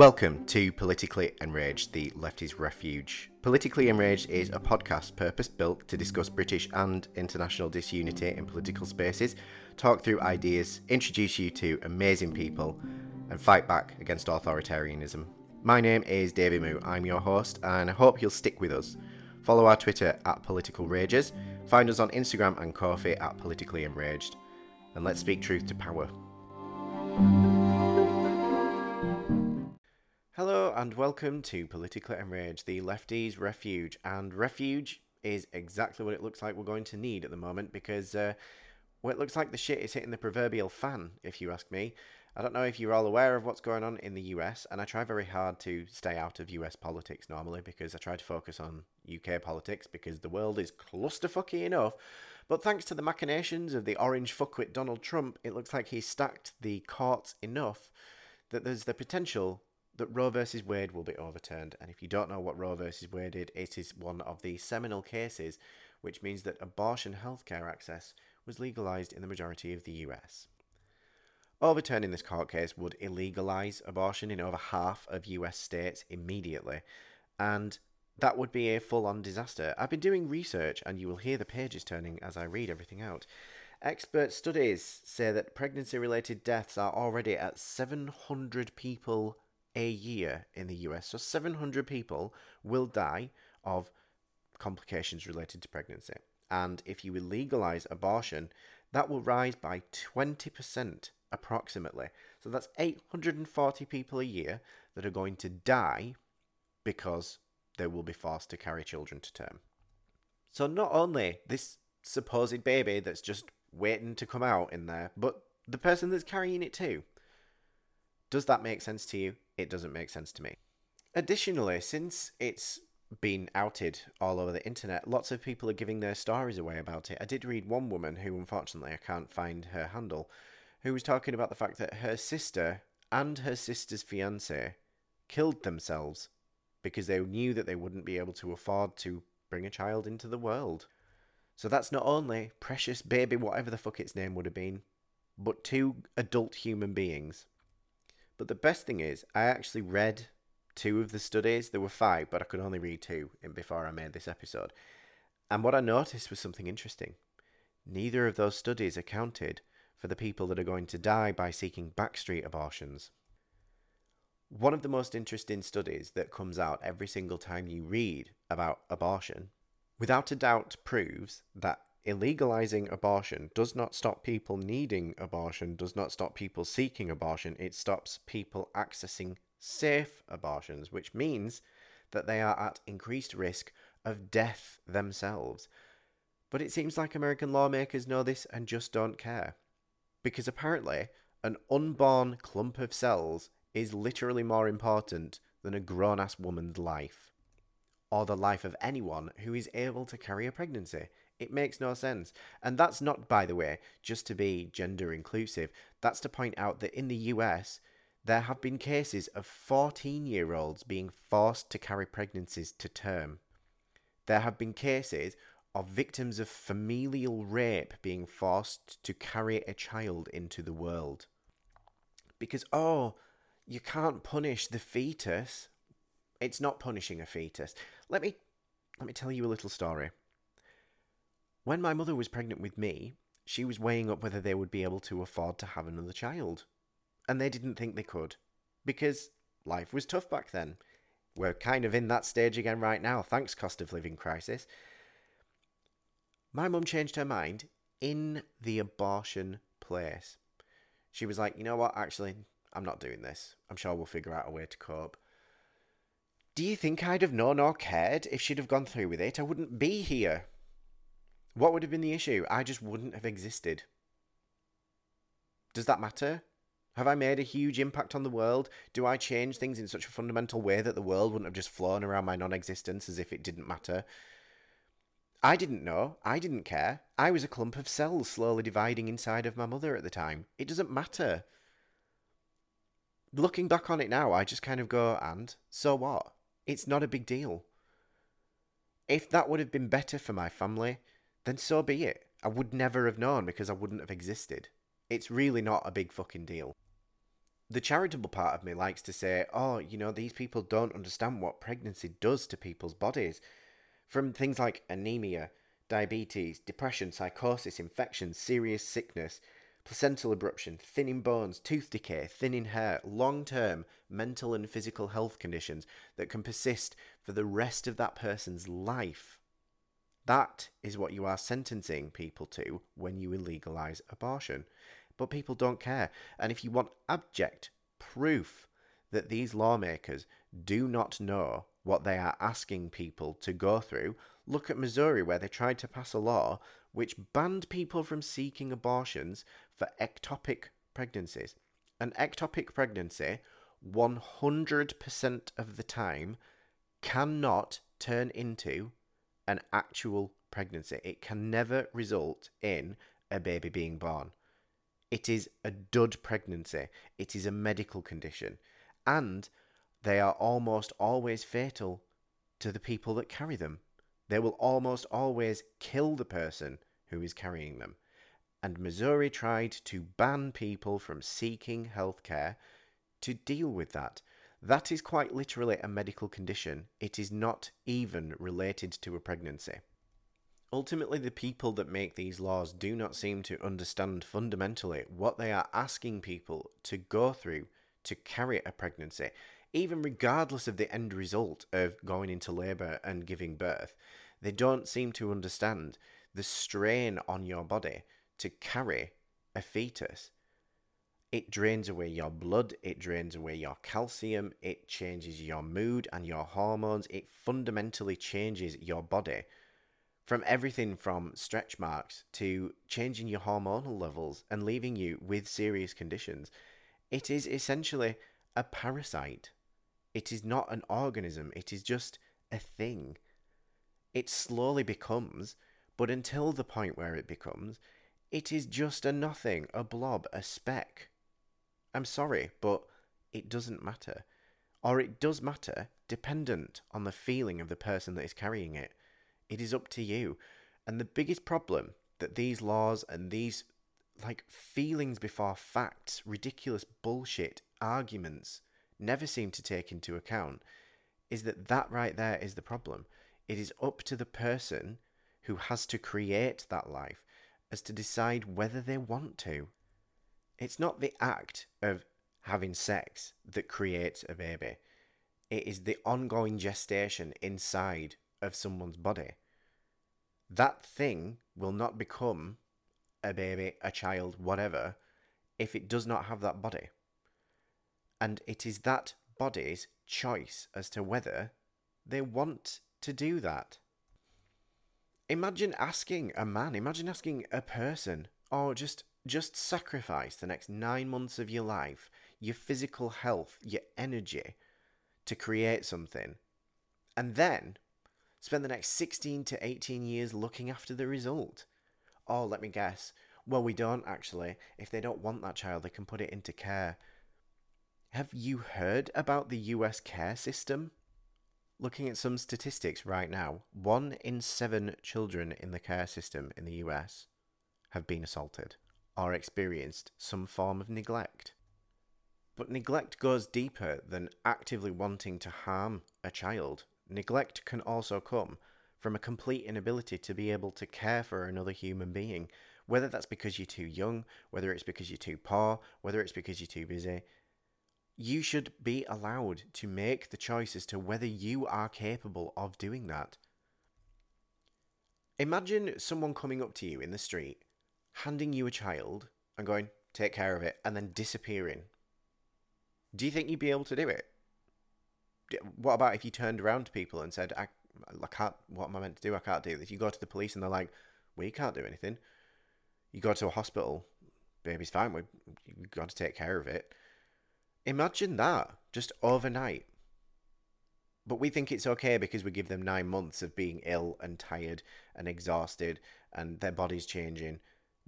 Welcome to Politically Enraged, the Lefty's Refuge. Politically Enraged is a podcast purpose built to discuss British and international disunity in political spaces, talk through ideas, introduce you to amazing people, and fight back against authoritarianism. My name is David Moo, I'm your host, and I hope you'll stick with us. Follow our Twitter at Political Rages, find us on Instagram and Ko-fi at Politically Enraged, and let's speak truth to power. And welcome to Politically Enraged, the lefties' refuge. And refuge is exactly what it looks like we're going to need at the moment because, uh, well, it looks like the shit is hitting the proverbial fan, if you ask me. I don't know if you're all aware of what's going on in the US, and I try very hard to stay out of US politics normally because I try to focus on UK politics because the world is clusterfucky enough. But thanks to the machinations of the orange fuckwit Donald Trump, it looks like he's stacked the courts enough that there's the potential that Roe versus Wade will be overturned. And if you don't know what Roe versus Wade did, it is one of the seminal cases which means that abortion healthcare access was legalized in the majority of the US. Overturning this court case would illegalize abortion in over half of US states immediately, and that would be a full on disaster. I've been doing research, and you will hear the pages turning as I read everything out. Expert studies say that pregnancy related deaths are already at 700 people a year in the US. So 700 people will die of complications related to pregnancy. And if you legalize abortion, that will rise by 20% approximately. So that's 840 people a year that are going to die because they will be forced to carry children to term. So not only this supposed baby that's just waiting to come out in there, but the person that's carrying it too. Does that make sense to you? It doesn't make sense to me. Additionally, since it's been outed all over the internet, lots of people are giving their stories away about it. I did read one woman who, unfortunately, I can't find her handle, who was talking about the fact that her sister and her sister's fiance killed themselves because they knew that they wouldn't be able to afford to bring a child into the world. So that's not only precious baby, whatever the fuck its name would have been, but two adult human beings but the best thing is, I actually read two of the studies. There were five, but I could only read two before I made this episode. And what I noticed was something interesting. Neither of those studies accounted for the people that are going to die by seeking backstreet abortions. One of the most interesting studies that comes out every single time you read about abortion, without a doubt, proves that illegalizing abortion does not stop people needing abortion, does not stop people seeking abortion. It stops people accessing safe abortions, which means that they are at increased risk of death themselves. But it seems like American lawmakers know this and just don't care. Because apparently, an unborn clump of cells is literally more important than a grown ass woman's life. Or the life of anyone who is able to carry a pregnancy. It makes no sense. And that's not, by the way, just to be gender inclusive. That's to point out that in the US, there have been cases of 14 year olds being forced to carry pregnancies to term. There have been cases of victims of familial rape being forced to carry a child into the world. Because, oh, you can't punish the fetus. It's not punishing a fetus. Let me let me tell you a little story. When my mother was pregnant with me, she was weighing up whether they would be able to afford to have another child. And they didn't think they could. Because life was tough back then. We're kind of in that stage again right now, thanks cost of living crisis. My mum changed her mind in the abortion place. She was like, you know what, actually, I'm not doing this. I'm sure we'll figure out a way to cope. Do you think I'd have known or cared if she'd have gone through with it? I wouldn't be here. What would have been the issue? I just wouldn't have existed. Does that matter? Have I made a huge impact on the world? Do I change things in such a fundamental way that the world wouldn't have just flown around my non existence as if it didn't matter? I didn't know. I didn't care. I was a clump of cells slowly dividing inside of my mother at the time. It doesn't matter. Looking back on it now, I just kind of go, and so what? It's not a big deal. If that would have been better for my family, then so be it. I would never have known because I wouldn't have existed. It's really not a big fucking deal. the charitable part of me likes to say, oh, you know, these people don't understand what pregnancy does to people's bodies. From things like anemia, diabetes, depression, psychosis, infections, serious sickness, placental abruption, thinning bones, tooth decay, thinning hair, long term mental and physical health conditions that can persist for the rest of that person's life. That is what you are sentencing people to when you illegalize abortion. But people don't care. And if you want abject proof that these lawmakers do not know what they are asking people to go through, look at Missouri, where they tried to pass a law which banned people from seeking abortions for ectopic pregnancies. An ectopic pregnancy, 100% of the time, cannot turn into an actual pregnancy. It can never result in a baby being born. It is a dud pregnancy. It is a medical condition. And they are almost always fatal to the people that carry them. They will almost always kill the person who is carrying them. And Missouri tried to ban people from seeking health care to deal with that. That is quite literally a medical condition. It is not even related to a pregnancy. Ultimately, the people that make these laws do not seem to understand fundamentally what they are asking people to go through to carry a pregnancy, even regardless of the end result of going into labour and giving birth. They don't seem to understand the strain on your body to carry a fetus. It drains away your blood, it drains away your calcium, it changes your mood and your hormones, it fundamentally changes your body. From everything from stretch marks to changing your hormonal levels and leaving you with serious conditions. It is essentially a parasite. It is not an organism, it is just a thing. It slowly becomes, but until the point where it becomes, it is just a nothing, a blob, a speck. I'm sorry, but it doesn't matter. Or it does matter, dependent on the feeling of the person that is carrying it. It is up to you. And the biggest problem that these laws and these, like, feelings before facts, ridiculous bullshit arguments never seem to take into account is that that right there is the problem. It is up to the person who has to create that life as to decide whether they want to. It's not the act of having sex that creates a baby, it is the ongoing gestation inside of someone's body. That thing will not become a baby, a child, whatever, if it does not have that body. And it is that body's choice as to whether they want to do that. Imagine asking a man, imagine asking a person, or just just sacrifice the next nine months of your life, your physical health, your energy to create something, and then spend the next 16 to 18 years looking after the result. Oh, let me guess. Well, we don't actually. If they don't want that child, they can put it into care. Have you heard about the US care system? Looking at some statistics right now, one in seven children in the care system in the US have been assaulted or experienced some form of neglect. But neglect goes deeper than actively wanting to harm a child. Neglect can also come from a complete inability to be able to care for another human being, whether that's because you're too young, whether it's because you're too poor, whether it's because you're too busy you should be allowed to make the choice as to whether you are capable of doing that. Imagine someone coming up to you in the street, handing you a child, and going, take care of it, and then disappearing. Do you think you'd be able to do it? What about if you turned around to people and said, I, I can't, what am I meant to do? I can't do this. You go to the police and they're like, well, you can't do anything. You go to a hospital, baby's fine, we've got to take care of it. Imagine that just overnight. But we think it's okay because we give them nine months of being ill and tired and exhausted and their body's changing.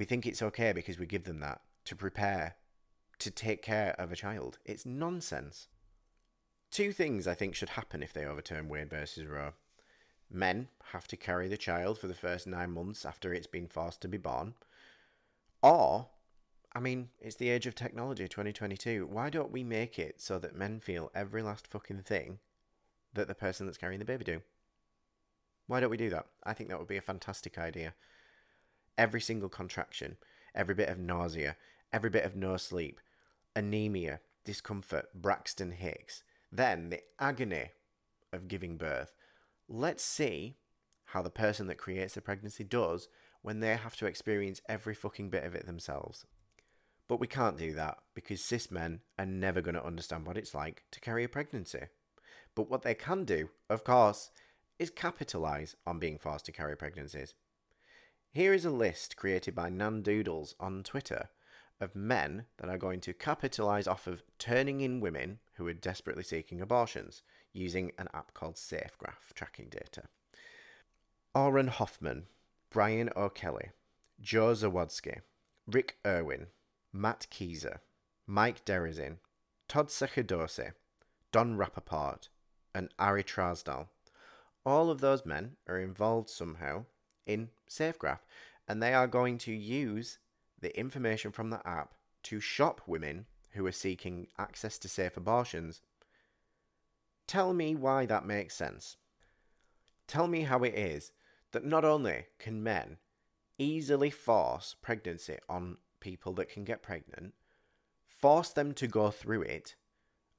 We think it's okay because we give them that to prepare to take care of a child. It's nonsense. Two things I think should happen if they overturn Wade versus Roe. Men have to carry the child for the first nine months after it's been forced to be born, or I mean, it's the age of technology, 2022. Why don't we make it so that men feel every last fucking thing that the person that's carrying the baby do? Why don't we do that? I think that would be a fantastic idea. Every single contraction, every bit of nausea, every bit of no sleep, anemia, discomfort, Braxton Hicks, then the agony of giving birth. Let's see how the person that creates the pregnancy does when they have to experience every fucking bit of it themselves. But we can't do that because cis men are never going to understand what it's like to carry a pregnancy. But what they can do, of course, is capitalise on being forced to carry pregnancies. Here is a list created by Nan Doodles on Twitter of men that are going to capitalise off of turning in women who are desperately seeking abortions using an app called SafeGraph tracking data. Auren Hoffman, Brian O'Kelly, Joe Zawadzki, Rick Irwin, Matt Keyser, Mike Derizin, Todd Sacerdose, Don Rappaport, and Ari Trasdal. All of those men are involved somehow in SafeGraph, and they are going to use the information from the app to shop women who are seeking access to safe abortions. Tell me why that makes sense. Tell me how it is that not only can men easily force pregnancy on people that can get pregnant, force them to go through it,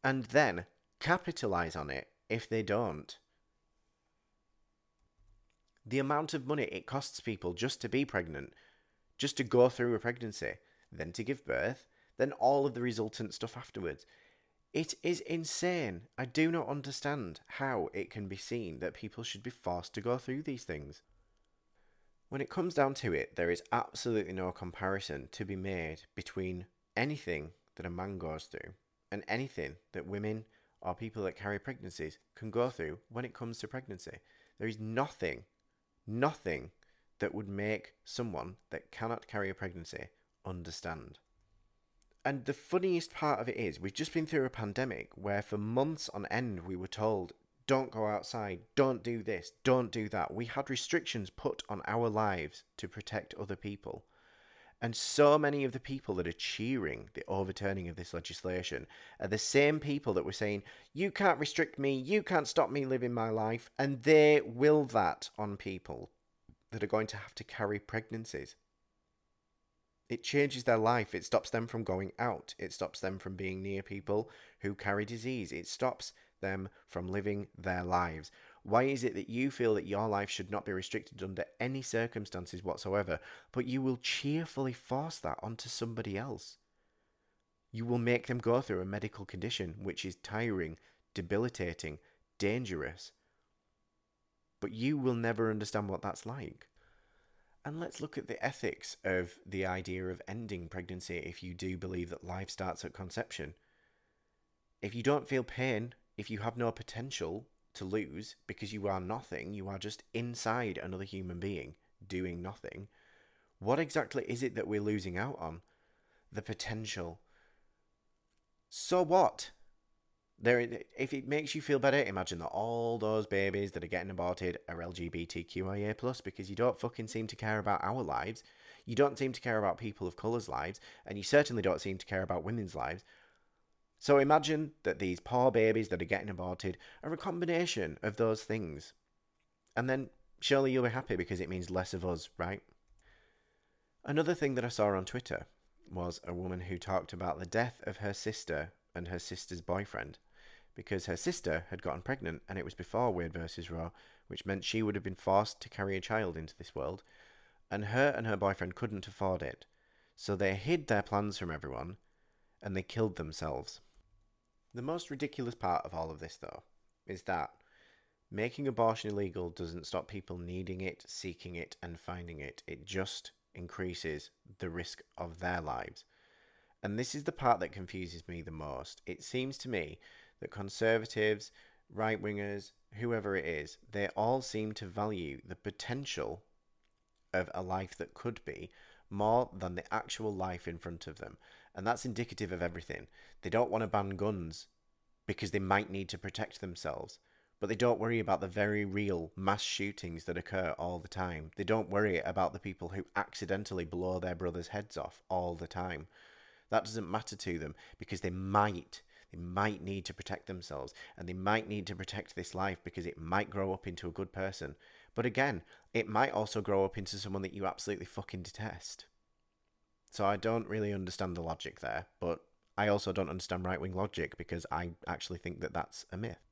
and then capitalize on it if they don't. The amount of money it costs people just to be pregnant just to go through a pregnancy, then to give birth, then all of the resultant stuff afterwards. It is insane. I do not understand how it can be seen that people should be forced to go through these things. When it comes down to it, there is absolutely no comparison to be made between anything that a man goes through and anything that women or people that carry pregnancies can go through when it comes to pregnancy. There is nothing, nothing that would make someone that cannot carry a pregnancy understand. And the funniest part of it is, we've just been through a pandemic where for months on end we were told, don't go outside, don't do this, don't do that. We had restrictions put on our lives to protect other people. And so many of the people that are cheering the overturning of this legislation are the same people that were saying, you can't restrict me, you can't stop me living my life, and they will that on people that are going to have to carry pregnancies. It changes their life. It stops them from going out. It stops them from being near people who carry disease. It stops them from living their lives. Why is it that you feel that your life should not be restricted under any circumstances whatsoever, but you will cheerfully force that onto somebody else? You will make them go through a medical condition which is tiring, debilitating, dangerous, but you will never understand what that's like. And let's look at the ethics of the idea of ending pregnancy if you do believe that life starts at conception. If you don't feel pain, if you have no potential to lose because you are nothing, you are just inside another human being doing nothing, what exactly is it that we're losing out on? The potential. So what? there if it makes you feel better imagine that all those babies that are getting aborted are lgbtqia plus because you don't fucking seem to care about our lives you don't seem to care about people of colour's lives and you certainly don't seem to care about women's lives so imagine that these poor babies that are getting aborted are a combination of those things and then surely you'll be happy because it means less of us right another thing that i saw on twitter was a woman who talked about the death of her sister and her sister's boyfriend because her sister had gotten pregnant and it was before Wade versus Roe, which meant she would have been forced to carry a child into this world, and her and her boyfriend couldn't afford it. So they hid their plans from everyone and they killed themselves. The most ridiculous part of all of this, though, is that making abortion illegal doesn't stop people needing it, seeking it, and finding it. It just increases the risk of their lives. And this is the part that confuses me the most. It seems to me that conservatives, right wingers, whoever it is, they all seem to value the potential of a life that could be more than the actual life in front of them. And that's indicative of everything. They don't want to ban guns because they might need to protect themselves. but they don't worry about the very real mass shootings that occur all the time. They don't worry about the people who accidentally blow their brothers' heads off all the time. That doesn't matter to them because they might they might need to protect themselves and they might need to protect this life because it might grow up into a good person. But again, it might also grow up into someone that you absolutely fucking detest. So I don't really understand the logic there, but I also don't understand right wing logic because I actually think that that's a myth.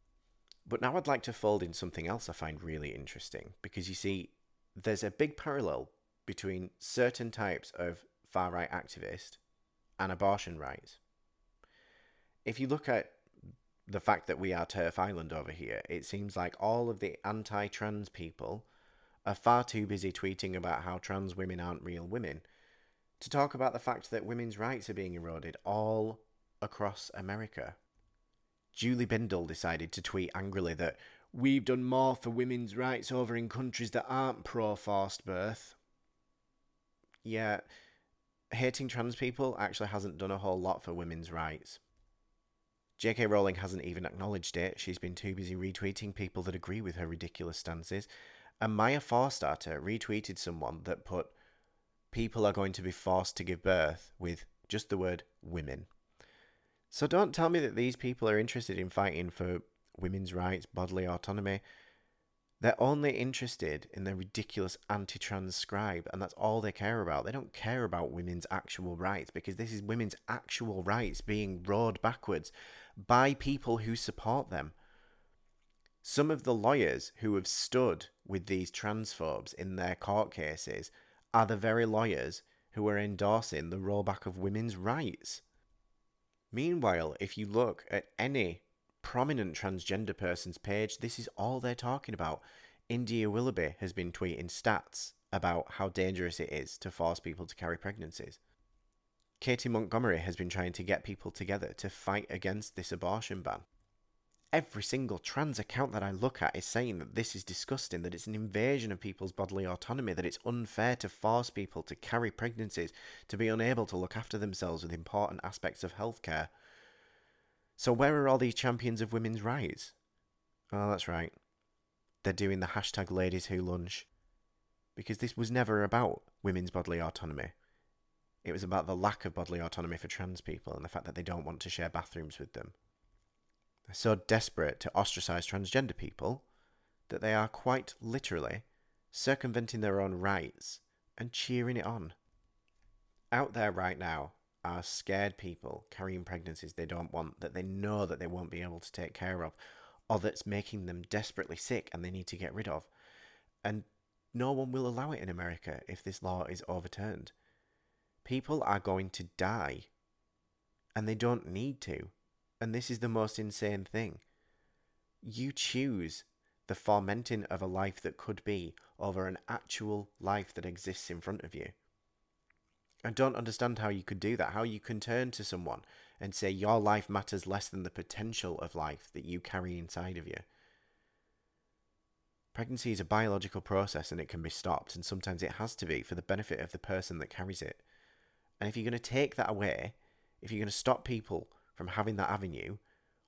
But now I'd like to fold in something else I find really interesting because you see, there's a big parallel between certain types of far right activist and abortion rights if you look at the fact that we are TERF Island over here, it seems like all of the anti trans people are far too busy tweeting about how trans women aren't real women to talk about the fact that women's rights are being eroded all across America. Julie Bindel decided to tweet angrily that we've done more for women's rights over in countries that aren't pro forced birth. Yeah, hating trans people actually hasn't done a whole lot for women's rights. J.K. Rowling hasn't even acknowledged it. She's been too busy retweeting people that agree with her ridiculous stances. And Maya Forstater retweeted someone that put, People are going to be forced to give birth with just the word women. So don't tell me that these people are interested in fighting for women's rights, bodily autonomy. They're only interested in the ridiculous anti trans scribe, and that's all they care about. They don't care about women's actual rights because this is women's actual rights being rowed backwards by people who support them. Some of the lawyers who have stood with these transphobes in their court cases are the very lawyers who are endorsing the rollback of women's rights. Meanwhile, if you look at any prominent transgender person's page, this is all they're talking about. India Willoughby has been tweeting stats about how dangerous it is to force people to carry pregnancies. Katy Montgomerie has been trying to get people together to fight against this abortion ban. Every single trans account that I look at is saying that this is disgusting, that it's an invasion of people's bodily autonomy, that it's unfair to force people to carry pregnancies, to be unable to look after themselves with important aspects of healthcare. So, where are all these champions of women's rights? Oh, that's right. They're doing the hashtag ladies who lunch. Because this was never about women's bodily autonomy. It was about the lack of bodily autonomy for trans people and the fact that they don't want to share bathrooms with them. They're so desperate to ostracize transgender people that they are quite literally circumventing their own rights and cheering it on. Out there right now are scared people carrying pregnancies they don't want, that they know that they won't be able to take care of, or that's making them desperately sick and they need to get rid of. And no one will allow it in America if this law is overturned. People are going to die. And they don't need to. And this is the most insane thing. You choose the fomenting of a life that could be over an actual life that exists in front of you. I don't understand how you could do that, how you can turn to someone and say your life matters less than the potential of life that you carry inside of you. Pregnancy is a biological process and it can be stopped, and sometimes it has to be for the benefit of the person that carries it. And if you're going to take that away, if you're going to stop people from having that avenue,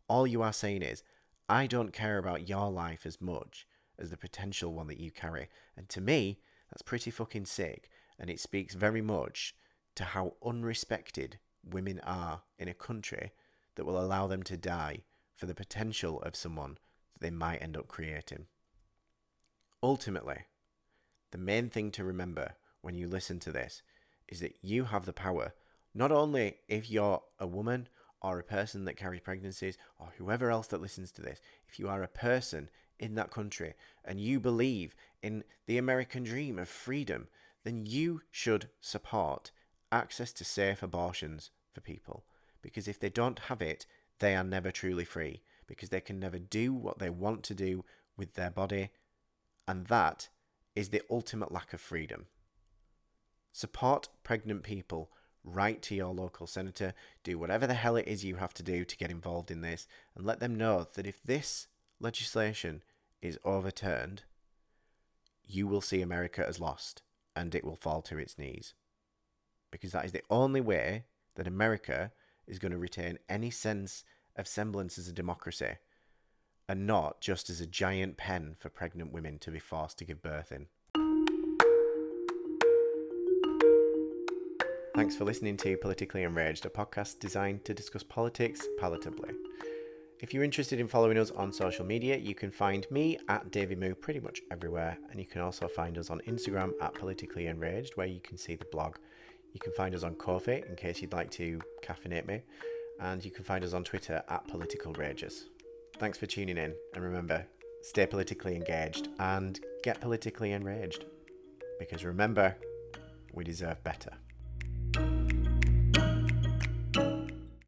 all you are saying is, I don't care about your life as much as the potential one that you carry. And to me, that's pretty fucking sick. And it speaks very much to how unrespected women are in a country that will allow them to die for the potential of someone that they might end up creating. Ultimately, the main thing to remember when you listen to this is that you have the power, not only if you're a woman or a person that carries pregnancies or whoever else that listens to this, if you are a person in that country and you believe in the American dream of freedom, then you should support access to safe abortions for people. Because if they don't have it, they are never truly free because they can never do what they want to do with their body. And that is the ultimate lack of freedom. Support pregnant people. Write to your local senator. Do whatever the hell it is you have to do to get involved in this. And let them know that if this legislation is overturned, you will see America as lost and it will fall to its knees. Because that is the only way that America is going to retain any sense of semblance as a democracy. and not just as a giant pen for pregnant women to be forced to give birth in. Thanks for listening to Politically Enraged, a podcast designed to discuss politics palatably. If you're interested in following us on social media, you can find me at Davie Moo pretty much everywhere, and you can also find us on Instagram at Politically Enraged, where you can see the blog. You can find us on Ko-fi in case you'd like to caffeinate me, and you can find us on Twitter at Political Rages. Thanks for tuning in, and remember, stay politically engaged and get politically enraged. Because remember, we deserve better.